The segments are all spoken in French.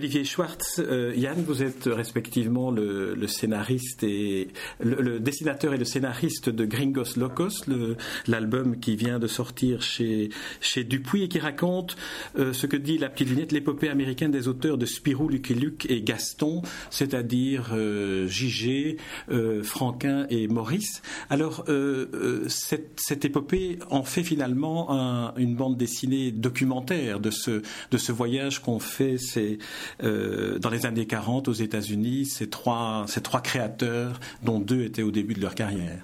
Olivier Schwartz, euh, Yann, vous êtes respectivement le, scénariste et le, dessinateur et le scénariste de Gringos Locos, l'album qui vient de sortir chez, chez Dupuis et qui raconte euh, ce que dit la petite vignette, l'épopée américaine des auteurs de Spirou, Lucky Luke et Gaston, c'est-à-dire euh, J.G., Franquin et Maurice. Alors, cette, cette, épopée en fait finalement une bande dessinée documentaire de ce, de ce voyage qu'ont fait ces euh, dans les années 40 aux États-Unis, ces trois, ces trois créateurs, dont deux étaient au début de leur carrière.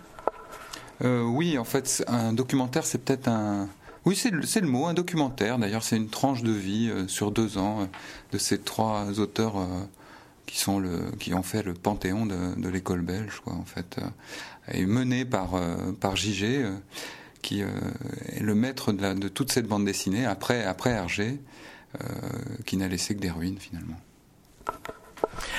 Euh, oui, en fait, un documentaire, c'est peut-être un. Oui, c'est le, le, mot, un documentaire. D'ailleurs, c'est une tranche de vie euh, sur deux ans de ces trois auteurs qui sont le, qui ont fait le panthéon de, l'école belge, quoi, en fait, et mené par par qui est le maître de, toute cette bande dessinée après après Hergé. Euh, qui n'a laissé que des ruines finalement.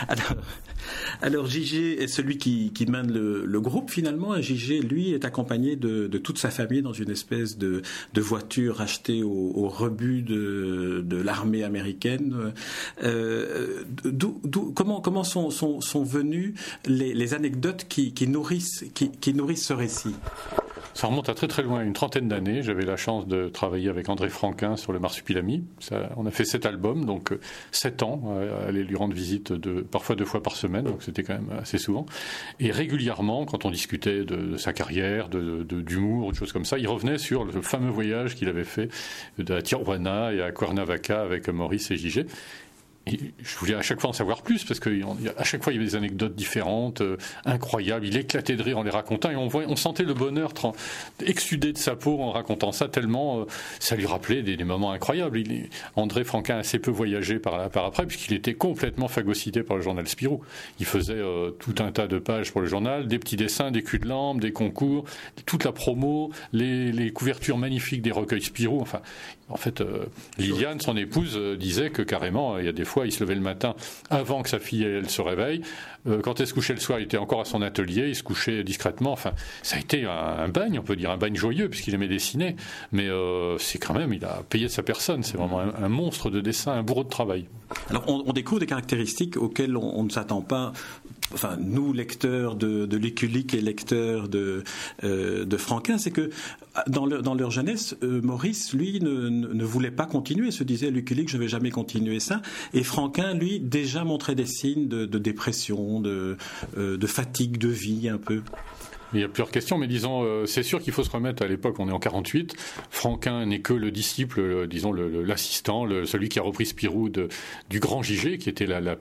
Alors, alors est celui qui, mène le, groupe finalement. JG, lui, est accompagné de, toute sa famille dans une espèce de, voiture achetée au, rebut de, l'armée américaine. Euh, comment sont, venues les, anecdotes qui nourrissent ce récit? Ça remonte à très très loin, une trentaine d'années. J'avais la chance de travailler avec André Franquin sur le Marsupilami. On a fait sept albums, donc euh, sept ans, euh, aller lui rendre visite parfois deux fois par semaine, donc c'était quand même assez souvent. Et régulièrement, quand on discutait de, sa carrière, d'humour, de, de choses comme ça, il revenait sur le fameux voyage qu'il avait fait de Tijuana et à Cuernavaca avec Maurice et Gigé je voulais à chaque fois en savoir plus parce qu'à chaque fois il y avait des anecdotes différentes, euh, incroyables. Il éclatait de rire en les racontant et on, on sentait le bonheur exsudé de sa peau en racontant ça tellement euh, ça lui rappelait des, moments incroyables. Il, André Franquin a assez peu voyagé par, par après puisqu'il était complètement phagocyté par le journal Spirou. Il faisait euh, tout un tas de pages pour le journal, des petits dessins, des culs de lampe, des concours, toute la promo, les, les couvertures magnifiques des recueils Spirou. Enfin, en fait, Liliane, son épouse, disait que carrément il y a des fois il se levait le matin avant que sa fille elle se réveille. Euh, quand elle se couchait le soir, il était encore à son atelier, il se couchait discrètement. Enfin, ça a été un, bagne, on peut dire un bagne joyeux puisqu'il aimait dessiner. Mais euh, c'est quand même, il a payé sa personne. C'est vraiment un, monstre de dessin, un bourreau de travail. Alors, on, découvre des caractéristiques auxquelles on, ne s'attend pas. Enfin, nous, lecteurs de, de et lecteurs de, euh, de Franquin, c'est que dans, dans leur jeunesse, Maurice, lui, ne, voulait pas continuer, se disait Luculique, je ne vais jamais continuer ça. Et Franquin, lui, déjà montrait des signes de, dépression, de, euh, de fatigue de vie un peu. Il y a plusieurs questions, mais disons, euh, c'est sûr qu'il faut se remettre à l'époque, on est en 48. Franquin n'est que le disciple, disons, l'assistant, celui qui a repris Spirou du grand Gigé, qui était la,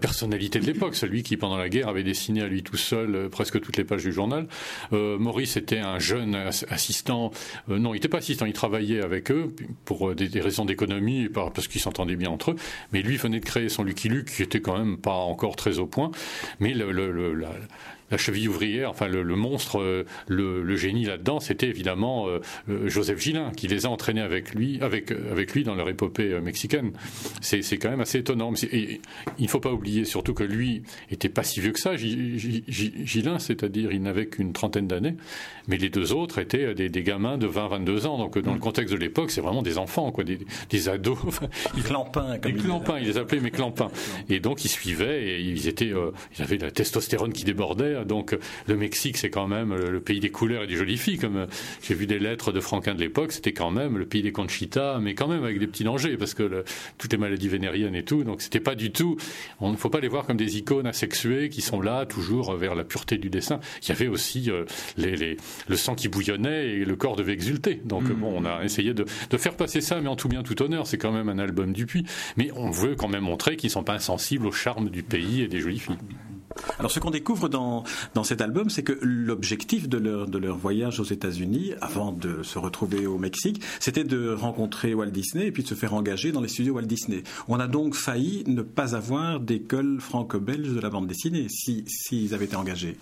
personnalité de l'époque, celui qui, pendant la guerre, avait dessiné à lui tout seul euh, presque toutes les pages du journal. Euh, Maurice était un jeune assistant, non, il n'était pas assistant, il travaillait avec eux pour des, raisons d'économie, parce qu'ils s'entendaient bien entre eux, mais lui venait de créer son Lucky Luke, qui était quand même pas encore très au point, mais le, la cheville ouvrière, enfin le, monstre, euh, le, génie là-dedans, c'était évidemment euh, euh, Joseph Gillin qui les a entraînés avec lui, avec avec lui dans leur épopée mexicaine. C'est quand même assez étonnant. Et il ne faut pas oublier surtout que lui était pas si vieux que ça, Gillin, c'est-à-dire il n'avait qu'une trentaine d'années, mais les deux autres étaient des, gamins de 20-22 ans. Donc dans le contexte de l'époque, c'est vraiment des enfants, quoi, des, ados. Des clampins, comme des clampins, ils les appelaient mes clampins. Et donc ils suivaient et ils étaient, ils avaient la testostérone qui débordait donc le Mexique, c'est quand même le pays des couleurs et des jolies filles. Comme euh, j'ai vu des lettres de Franquin de l'époque, c'était quand même le pays des Conchita, mais quand même avec des petits dangers parce que toutes les maladies vénériennes et tout. Donc c'était pas du tout. On ne faut pas les voir comme des icônes asexuées qui sont là toujours vers la pureté du dessin. Il y avait aussi euh, les, le sang qui bouillonnait et le corps devait exulter. Donc mm. bon, on a essayé de, de, faire passer ça, mais en tout bien tout honneur. C'est quand même un album du puits, mais on veut quand même montrer qu'ils sont pas insensibles au charme du pays et des jolies filles. Alors ce qu'on découvre dans, dans cet album, c'est que l'objectif de leur, de leur voyage aux États-Unis, avant de se retrouver au Mexique, c'était de rencontrer Walt Disney et puis de se faire engager dans les studios Walt Disney. On a donc failli ne pas avoir d'école franco-belge de la bande dessinée s'ils si, avaient été engagés.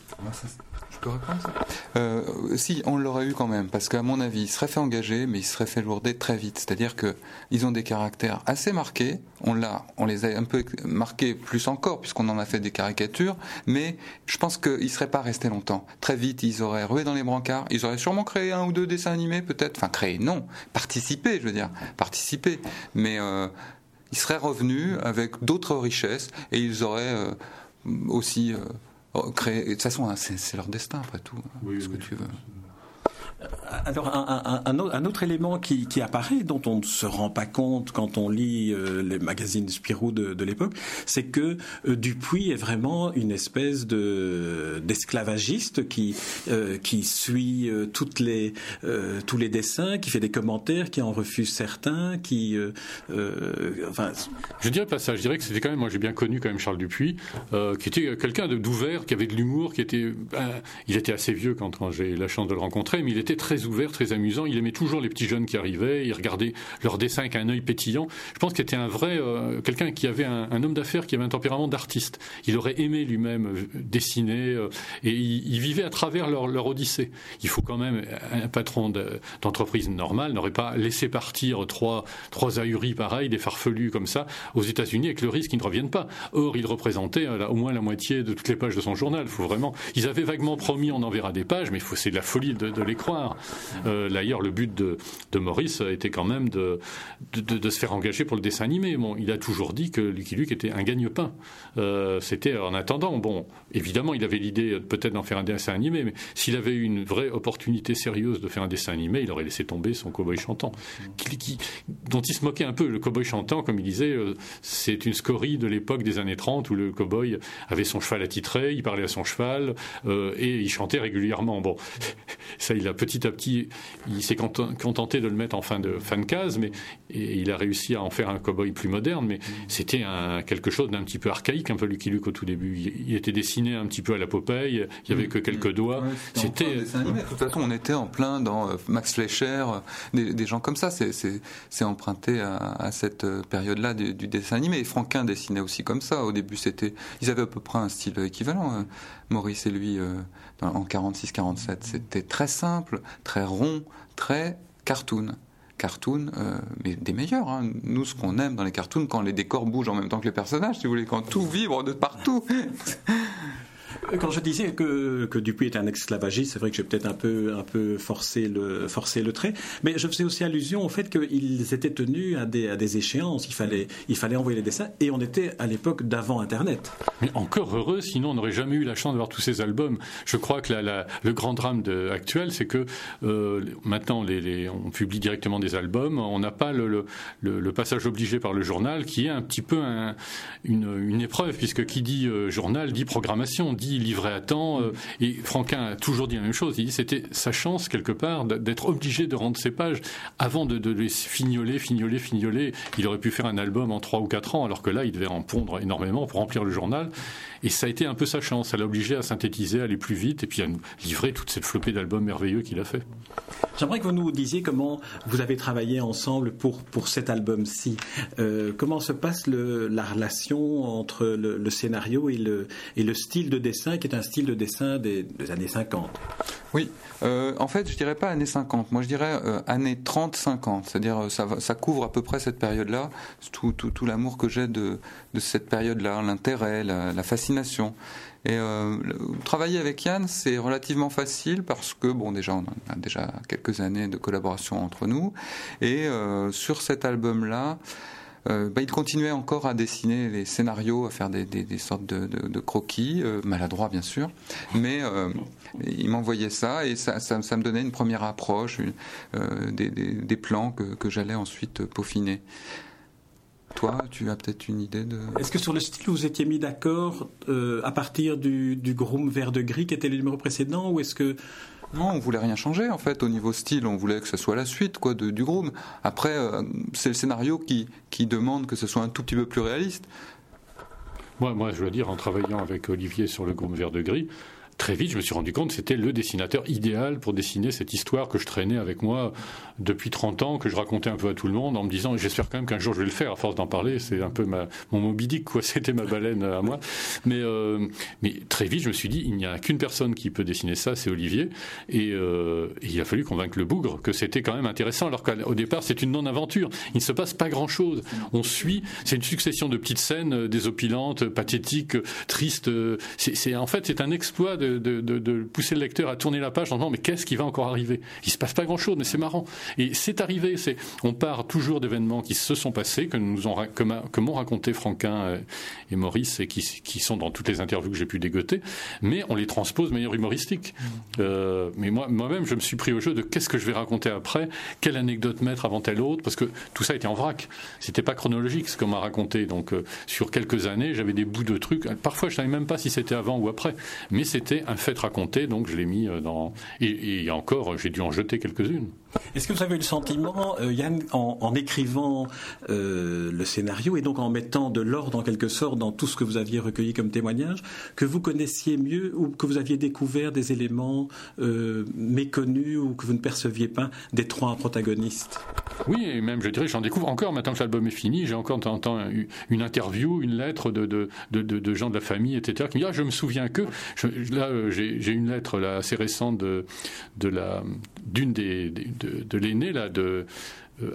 Je peux répondre ça euh, Si, on l'aurait eu quand même, parce qu'à mon avis, ils seraient fait engager, mais ils seraient fait lourder très vite. C'est-à-dire qu'ils ont des caractères assez marqués. On, l'a, on les a un peu marqués plus encore, puisqu'on en a fait des caricatures mais je pense qu'ils ne seraient pas restés longtemps. Très vite, ils auraient rué dans les brancards, ils auraient sûrement créé un ou deux dessins animés, peut-être. Enfin, créé, non. Participer, je veux dire. Participer. Mais. Euh, ils seraient revenus avec d'autres richesses et ils auraient aussi créé. De toute façon, hein, c'est leur destin après tout. Hein, ce que tu veux. Alors, un, autre élément qui, apparaît, dont on ne se rend pas compte quand on lit euh, les magazines Spirou de, l'époque, c'est que euh, Dupuis est vraiment une espèce de d'esclavagiste qui euh, qui suit toutes les tous les dessins, qui fait des commentaires, qui en refuse certains, qui enfin. Je dirais pas ça. Je dirais que c'était quand même, moi j'ai bien connu quand même Charles Dupuis, qui était quelqu'un d'ouvert, qui avait de l'humour, qui était, il était assez vieux quand, quand j'ai eu la chance de le rencontrer, mais il était très ouvert, très amusant. Il aimait toujours les petits jeunes qui arrivaient. Il regardait leurs dessins avec un œil pétillant. Je pense qu'il était un vrai, euh, quelqu'un qui avait un, homme d'affaires qui avait un tempérament d'artiste. Il aurait aimé lui-même euh, dessiner euh, et il, vivait à travers leur, leur, odyssée. Il faut quand même un patron d'entreprise normale n'aurait pas laissé partir trois trois ahuris pareils, des farfelus comme ça aux États-Unis avec le risque qu'ils ne reviennent pas. Or, il représentait au moins la moitié de toutes les pages de son journal. Faut vraiment. Ils avaient vaguement promis on enverra des pages, mais c'est de la folie de, de les croire. Euh, d'ailleurs, le but de, Maurice était quand même de, se faire engager pour le dessin animé. Il a toujours dit que Lucky Luke était un gagne-pain. Euh, c'était en attendant. Bon, évidemment, il avait l'idée peut-être d'en faire un dessin animé, mais s'il avait eu une vraie opportunité sérieuse de faire un dessin animé, il aurait laissé tomber son cowboy chantant, dont il se moquait un peu. Le cowboy chantant, comme il disait, euh, c'est une scorie de l'époque des années 30 où le cowboy avait son cheval attitré, il parlait à son cheval et il chantait régulièrement. Bon, ça, il a petit à petit il s'est contenté de le mettre en fin de, fin de case, mais il a réussi à en faire un cowboy plus moderne, mais c'était quelque chose d'un petit peu archaïque, un peu Lucky Luke au tout début. Il, était dessiné un petit peu à la Popeye, il n'y avait que quelques doigts. c'était. De toute façon, on était en plein dans euh, Max Fleischer, euh, des, gens comme ça. C'est emprunté à, cette euh, période-là du, dessin animé. Et Franquin dessinait aussi comme ça. Au début, c'était, ils avaient à peu près un style équivalent. Maurice et lui en 46-47. C'était très simple, très rond, très cartoon. Cartoon, euh, mais des meilleurs. Hein. Nous, ce qu'on aime dans les cartoons, quand les décors bougent en même temps que les personnages, si vous voulez, quand tout vibre de partout. Quand je disais que, que Dupuis était un esclavagiste, c'est vrai que j'ai peut-être un peu, un peu forcé, le, forcé le trait, mais je faisais aussi allusion au fait qu'ils étaient tenus à des, à des échéances. Il fallait, il fallait envoyer les dessins et on était à l'époque d'avant Internet. Mais encore heureux, sinon on n'aurait jamais eu la chance de voir tous ces albums. Je crois que la, le grand drame actuel, c'est que euh, maintenant les, on publie directement des albums, on n'a pas le, le, le, passage obligé par le journal qui est un petit peu un, une, une, épreuve, puisque qui dit euh, journal dit programmation, dit livré à temps. Euh, et Franquin a toujours dit la même chose. Il dit c'était sa chance quelque part d'être obligé de rendre ses pages avant de, les fignoler, fignoler, fignoler. Il aurait pu faire un album en trois ou quatre ans, alors que là, il devait en pondre énormément pour remplir le journal. Et ça a été un peu sa chance. Ça l'a obligé à synthétiser, à aller plus vite, et puis à nous livrer toute cette flopée d'albums merveilleux qu'il a fait. J'aimerais que vous nous disiez comment vous avez travaillé ensemble pour, pour cet album-ci. Euh, comment se passe le, la relation entre le, scénario et le, et le style de dessin, qui est un style de dessin des, années 50 Oui, euh, en fait, je dirais pas années 50, moi je dirais euh, années 30-50, c'est-à-dire ça, ça couvre à peu près cette période-là, tout, l'amour que j'ai de, cette période-là, l'intérêt, la, fascination. Et euh, travailler avec Yann, c'est relativement facile parce que, bon, déjà, on a déjà quelques années de collaboration entre nous. Et euh, sur cet album-là, euh, bah, il continuait encore à dessiner les scénarios, à faire des, sortes de, croquis, euh, maladroits bien sûr, mais euh, il m'envoyait ça et ça, me donnait une première approche, euh, des, plans que, j'allais ensuite peaufiner. Toi, tu as peut-être une idée de. Est-ce que sur le style, vous étiez mis d'accord à partir du, du groom vert de gris qui était le numéro précédent ou est-ce que. On voulait rien changer en fait au niveau style. On voulait que ce soit la suite quoi de, du groom. Après, euh, c'est le scénario qui, qui demande que ce soit un tout petit peu plus réaliste. Moi, moi, je dois dire, en travaillant avec Olivier sur le groom vert de gris, très vite, je me suis rendu compte que c'était le dessinateur idéal pour dessiner cette histoire que je traînais avec moi depuis 30 ans, que je racontais un peu à tout le monde en me disant j'espère quand même qu'un jour je vais le faire. À force d'en parler, c'est un peu ma, mon Moby Dick, quoi. C'était ma baleine à moi. Mais, euh, mais très vite, je me suis dit il n'y a qu'une personne qui peut dessiner ça, c'est Olivier. Et, euh, il a fallu convaincre le bougre que c'était quand même intéressant, alors qu'au départ, c'est une non-aventure. Il ne se passe pas grand-chose. On suit, c'est une succession de petites scènes désopilantes, pathétiques, tristes. C'est, en fait, c'est un exploit de de, de, pousser le lecteur à tourner la page en disant mais qu'est-ce qui va encore arriver? Il se passe pas grand-chose, mais c'est marrant. Et c'est arrivé. C'est, on part toujours d'événements qui se sont passés, que nous ont, que m'ont raconté Franquin euh, et Maurice, et qui, qui, sont dans toutes les interviews que j'ai pu dégoter, mais on les transpose de manière humoristique. Euh, mais moi, moi-même, je me suis pris au jeu de qu'est-ce que je vais raconter après, quelle anecdote mettre avant telle autre, parce que tout ça était en vrac. C'était pas chronologique ce qu'on m'a raconté. Donc, euh, sur quelques années, j'avais des bouts de trucs. Parfois, je savais même pas si c'était avant ou après, mais c'était un fait raconté, donc je l'ai mis dans. Et, et encore, j'ai dû en jeter quelques-unes. Est-ce que vous avez le sentiment, euh, Yann, en, écrivant euh, le scénario et donc en mettant de l'ordre en quelque sorte dans tout ce que vous aviez recueilli comme témoignage, que vous connaissiez mieux ou que vous aviez découvert des éléments euh, méconnus ou que vous ne perceviez pas des trois protagonistes? Oui, et même je dirais, j'en découvre encore maintenant que l'album est fini, j'ai encore de une interview, une lettre de, de, de, gens de la famille, etc., qui me disent ah, je me souviens que. là, j'ai une lettre là, assez récente de, de la d'une des, de, de l'aîné là de euh,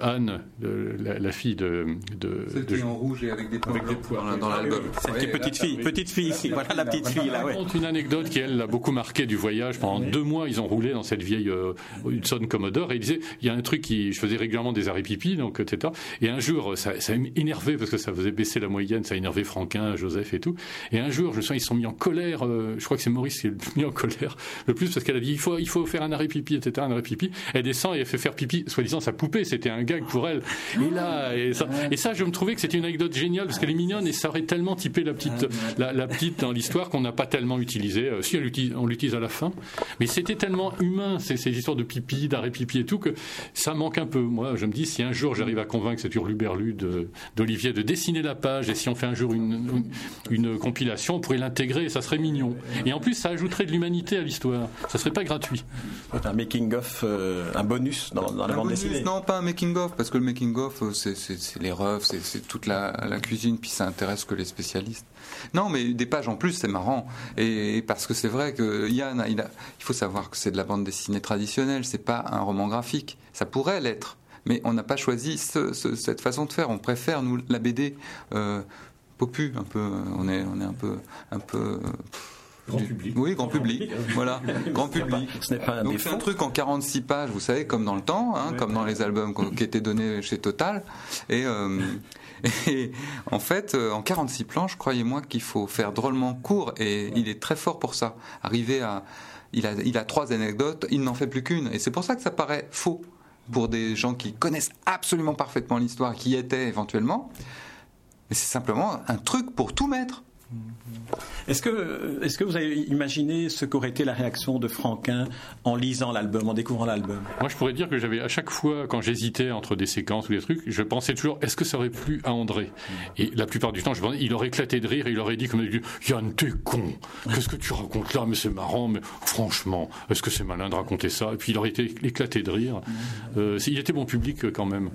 Anne, la, fille de, de, Celle qui est en rouge et avec des points, dans l'album. Celle petite fille, petite fille ici. Voilà la petite fille là. Ouais. Une anecdote qui elle l'a beaucoup marqué du voyage. Pendant deux mois, ils ont roulé dans cette vieille euh, Hudson Commodore et il disait il y a un truc qui je faisais régulièrement des arrêts pipi donc etc. Et un jour ça, ça énervé parce que ça faisait baisser la moyenne, ça a énervé Franquin, Joseph et tout. Et un jour je me souviens ils se sont mis en colère. Euh, je crois que c'est Maurice qui est mis en colère le plus parce qu'elle a dit il faut il faut faire un arrêt pipi etc. Un arrêt pipi. Elle descend et elle fait faire pipi soi-disant sa poupée. C'était un gag pour elle. Et là, et ça, et ça je me trouvais que c'était une anecdote géniale parce qu'elle est mignonne et ça aurait tellement typé la petite, la, petite dans l'histoire qu'on n'a pas tellement utilisé. Euh, si on l'utilise à la fin, mais c'était tellement humain ces, ces histoires de pipi, d'arrêt pipi et tout que ça manque un peu. Moi, je me dis si un jour j'arrive à convaincre cet hurluberlu d'Olivier de, dessiner la page et si on fait un jour une, une, compilation, on pourrait l'intégrer ça serait mignon. Et en plus, ça ajouterait de l'humanité à l'histoire. Ça serait pas gratuit. Un making of, euh, un bonus dans, la bande dessinée. Non, pas un making of parce que le making of, euh, c'est les refs, c'est toute la, cuisine, puis ça intéresse que les spécialistes. Non, mais des pages en plus, c'est marrant. Et, parce que c'est vrai que Yann, il, il faut savoir que c'est de la bande dessinée traditionnelle, c'est pas un roman graphique. Ça pourrait l'être, mais on n'a pas choisi cette façon de faire. On préfère, nous, la BD euh, popu, un peu. On est, on est un peu. Un peu Grand public. Oui, grand public. voilà, grand public. Ce n'est pas un Donc c'est un truc en 46 pages, vous savez, comme dans le temps, hein, comme dans les albums qui étaient donnés chez Total. Et, euh, et en fait, euh, en 46 planches, croyez-moi qu'il faut faire drôlement court et il est très fort pour ça. Arriver à, il a, il a trois anecdotes, il n'en fait plus qu'une. Et c'est pour ça que ça paraît faux pour des gens qui connaissent absolument parfaitement l'histoire, qui y étaient éventuellement. Mais c'est simplement un truc pour tout mettre. Est-ce que, est que vous avez imaginé ce qu'aurait été la réaction de Franquin en lisant l'album, en découvrant l'album? Moi, je pourrais dire que j'avais à chaque fois, quand j'hésitais entre des séquences ou des trucs, je pensais toujours est-ce que ça aurait plu à André? Et la plupart du temps, il aurait éclaté de rire, il aurait dit comme il dit Yann, t'es con. Qu'est-ce que tu racontes là? Mais c'est marrant, mais franchement, est-ce que c'est malin de raconter ça? Et puis il aurait été éclaté de rire. Euh, il était bon public euh, quand même.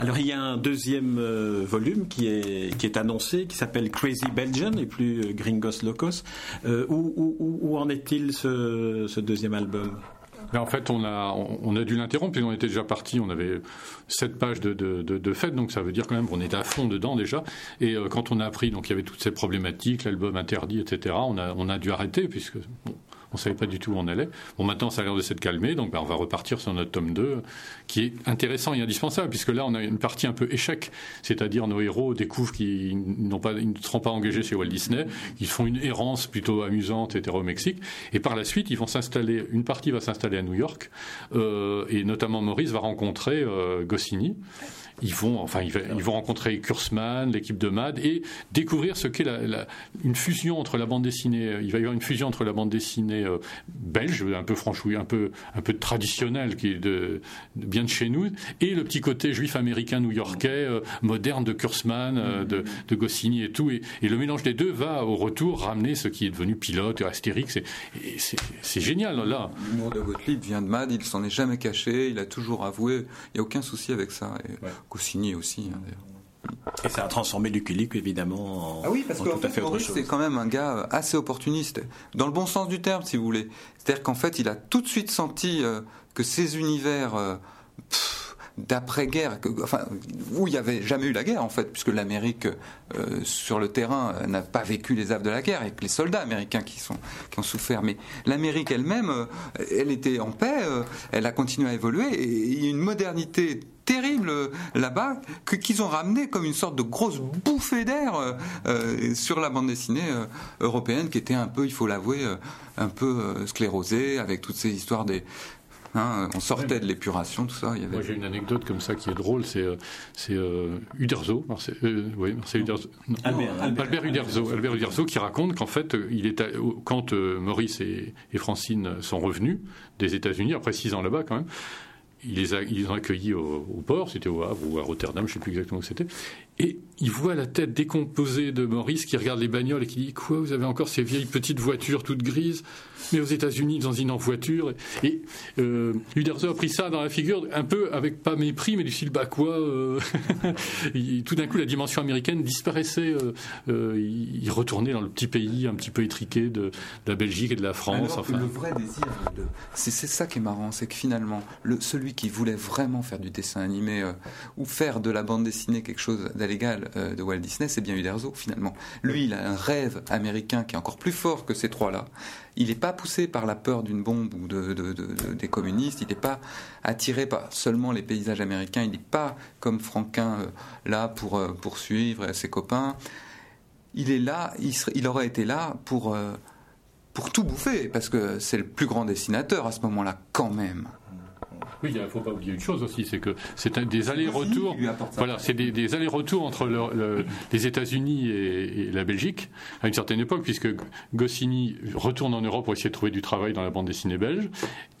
Alors il y a un deuxième euh, volume qui est, qui est annoncé, qui s'appelle Crazy Belgian et plus euh, Gringos Locos. Euh, où, en est-il ce, deuxième album? Ben, en fait, on a, on, a dû l'interrompre, puisqu'on était déjà parti, on avait sept pages de, de, fête, donc ça veut dire quand même qu'on était à fond dedans déjà. Et quand on a appris, donc il y avait toutes ces problématiques, l'album interdit, etc., on a, on a dû arrêter, puisque on savait pas du tout où on allait. Bon, maintenant, ça a l'air de s'être calmé, donc ben, on va repartir sur notre tome 2, qui est intéressant et indispensable, puisque là, on a une partie un peu échec, c'est-à-dire nos héros découvrent qu'ils n'ont pas, ils ne seront pas engagés chez Walt Disney, ils font une errance plutôt amusante, etc., au Mexique, et par la suite, ils vont s'installer, une partie va s'installer à New York, euh, et notamment Maurice va rencontrer euh, Goscinny ils vont, enfin, ils, vont rencontrer Kurzman, l'équipe de MAD, et découvrir ce qu'est la, une fusion entre la bande dessinée. Il va y avoir une fusion entre la bande dessinée euh, belge, un peu franchouille, un peu, un peu traditionnelle, qui est de, bien de chez nous, et le petit côté juif américain new-yorkais, euh, moderne de Kurzman, euh, de, de, Goscinny et tout. Et, le mélange des deux va au retour ramener ce qui est devenu pilote, Astérix. C'est génial, là. L'humour de Gottlieb vient de MAD, il s'en est jamais caché, il a toujours avoué, il n'y a aucun souci avec ça. Goscinny aussi, hein, d'ailleurs. Et ça a transformé Lucky Luke évidemment en, ah oui, parce que tout à fait autre chose. C'est quand même un gars euh, assez opportuniste, dans le bon sens du terme, si vous voulez. C'est-à-dire qu'en fait, il a tout de suite senti euh, que ces univers, euh, d'après-guerre, enfin, où il n'y avait jamais eu la guerre en fait, puisque l'Amérique euh, sur le terrain n'a pas vécu les affres de la guerre, et que les soldats américains qui, sont, qui ont souffert. Mais l'Amérique elle-même, euh, elle était en paix, euh, elle a continué à évoluer, et il y a une modernité terrible là-bas qu'ils ont ramené comme une sorte de grosse bouffée d'air sur la bande dessinée européenne qui était un peu, il faut l'avouer, un peu sclérosée avec toutes ces histoires des, Hein, on sortait de l'épuration, tout ça. Moi, j'ai une anecdote comme ça qui est drôle. C'est euh, euh Uderzo, euh, oui, Uderzo Albert, Uderzo, Albert Uderzo, qui raconte qu'en fait, il est quand euh, Maurice et, Francine sont revenus des États-Unis après six ans là-bas, quand même. Il les, ils ont accueillis au, au port, c'était au Havre ou à Rotterdam, je ne sais plus exactement où c'était. Et il voit la tête décomposée de Maurice qui regarde les bagnoles et qui dit Quoi, vous avez encore ces vieilles petites voitures toutes grises? Mais aux États-Unis, dans une en voiture. Et euh, Uderzo a pris ça dans la figure, un peu avec pas mépris, mais du style Bah quoi euh, Tout d'un coup, la dimension américaine disparaissait. Euh, euh, il retournait dans le petit pays un petit peu étriqué de, la Belgique et de la France. enfin. Le vrai désir, de... c'est ça qui est marrant, c'est que finalement, le, celui qui voulait vraiment faire du dessin animé ou faire de la bande dessinée quelque chose légal euh, de Walt Disney, c'est bien Uderzo finalement. Lui, il a un rêve américain qui est encore plus fort que ces trois-là. Il n'est pas poussé par la peur d'une bombe ou de, des communistes. Il n'est pas attiré par seulement les paysages américains. Il n'est pas comme Franquin euh, là pour euh, poursuivre ses copains. Il est là, il, aurait été là pour, pour tout bouffer, parce que c'est le plus grand dessinateur à ce moment-là, quand même. Oui, il ne faut pas oublier une chose aussi, c'est que c'est des allers-retours. Voilà, c'est des, allers-retours entre les États-Unis et, la Belgique à une certaine époque, puisque Goscinny retourne en Europe pour essayer de trouver du travail dans la bande dessinée belge.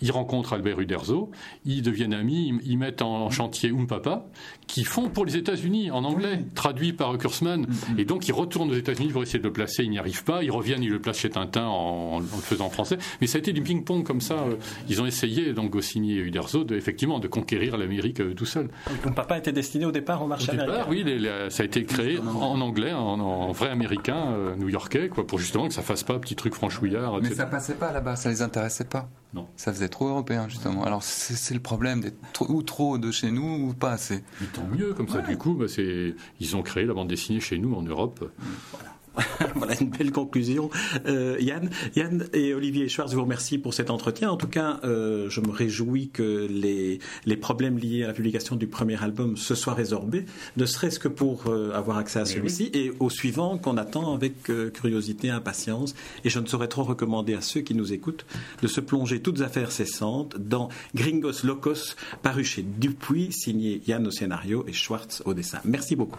Il rencontre Albert Uderzo, ils deviennent amis, ils, mettent en, chantier Um Papa, qui font pour les États-Unis en anglais, traduit par Kurzman. Mm-hmm. Et donc ils retournent aux États-Unis pour essayer de le placer, ils n'y arrivent pas. Ils reviennent, ils le placent chez Tintin en, le faisant en français. Mais ça a été du ping-pong comme ça. Ils ont essayé, donc Goscinny et Uderzo, effectivement, de conquérir l'Amérique euh, tout seul. Ton papa était destiné au départ au marché au départ, Oui, ça a été créé en, anglais, en, vrai américain, euh, new-yorkais, quoi, pour justement que ça fasse pas petit truc franchouillard. Mais ça passait pas là-bas, ça les intéressait pas. Non. Ça faisait trop européen, justement. Alors c'est le problème d'être ou trop de chez nous ou pas assez. Mais tant mieux, comme ça, du coup, bah, ils ont créé la bande dessinée chez nous en Europe. Voilà. voilà une belle conclusion. Euh, Yann, Yann et Olivier Schwartz vous remercie pour cet entretien. En tout cas, euh, je me réjouis que les, les problèmes liés à la publication du premier album se soient résorbés, ne serait-ce que pour euh, avoir accès à celui-ci et au suivant qu'on attend avec curiosité, impatience. Et je ne saurais trop recommander à ceux qui nous écoutent de se plonger toutes affaires cessantes dans Gringos Locos, paru chez Dupuis, signé Yann au scénario et Schwartz au dessin. Merci beaucoup.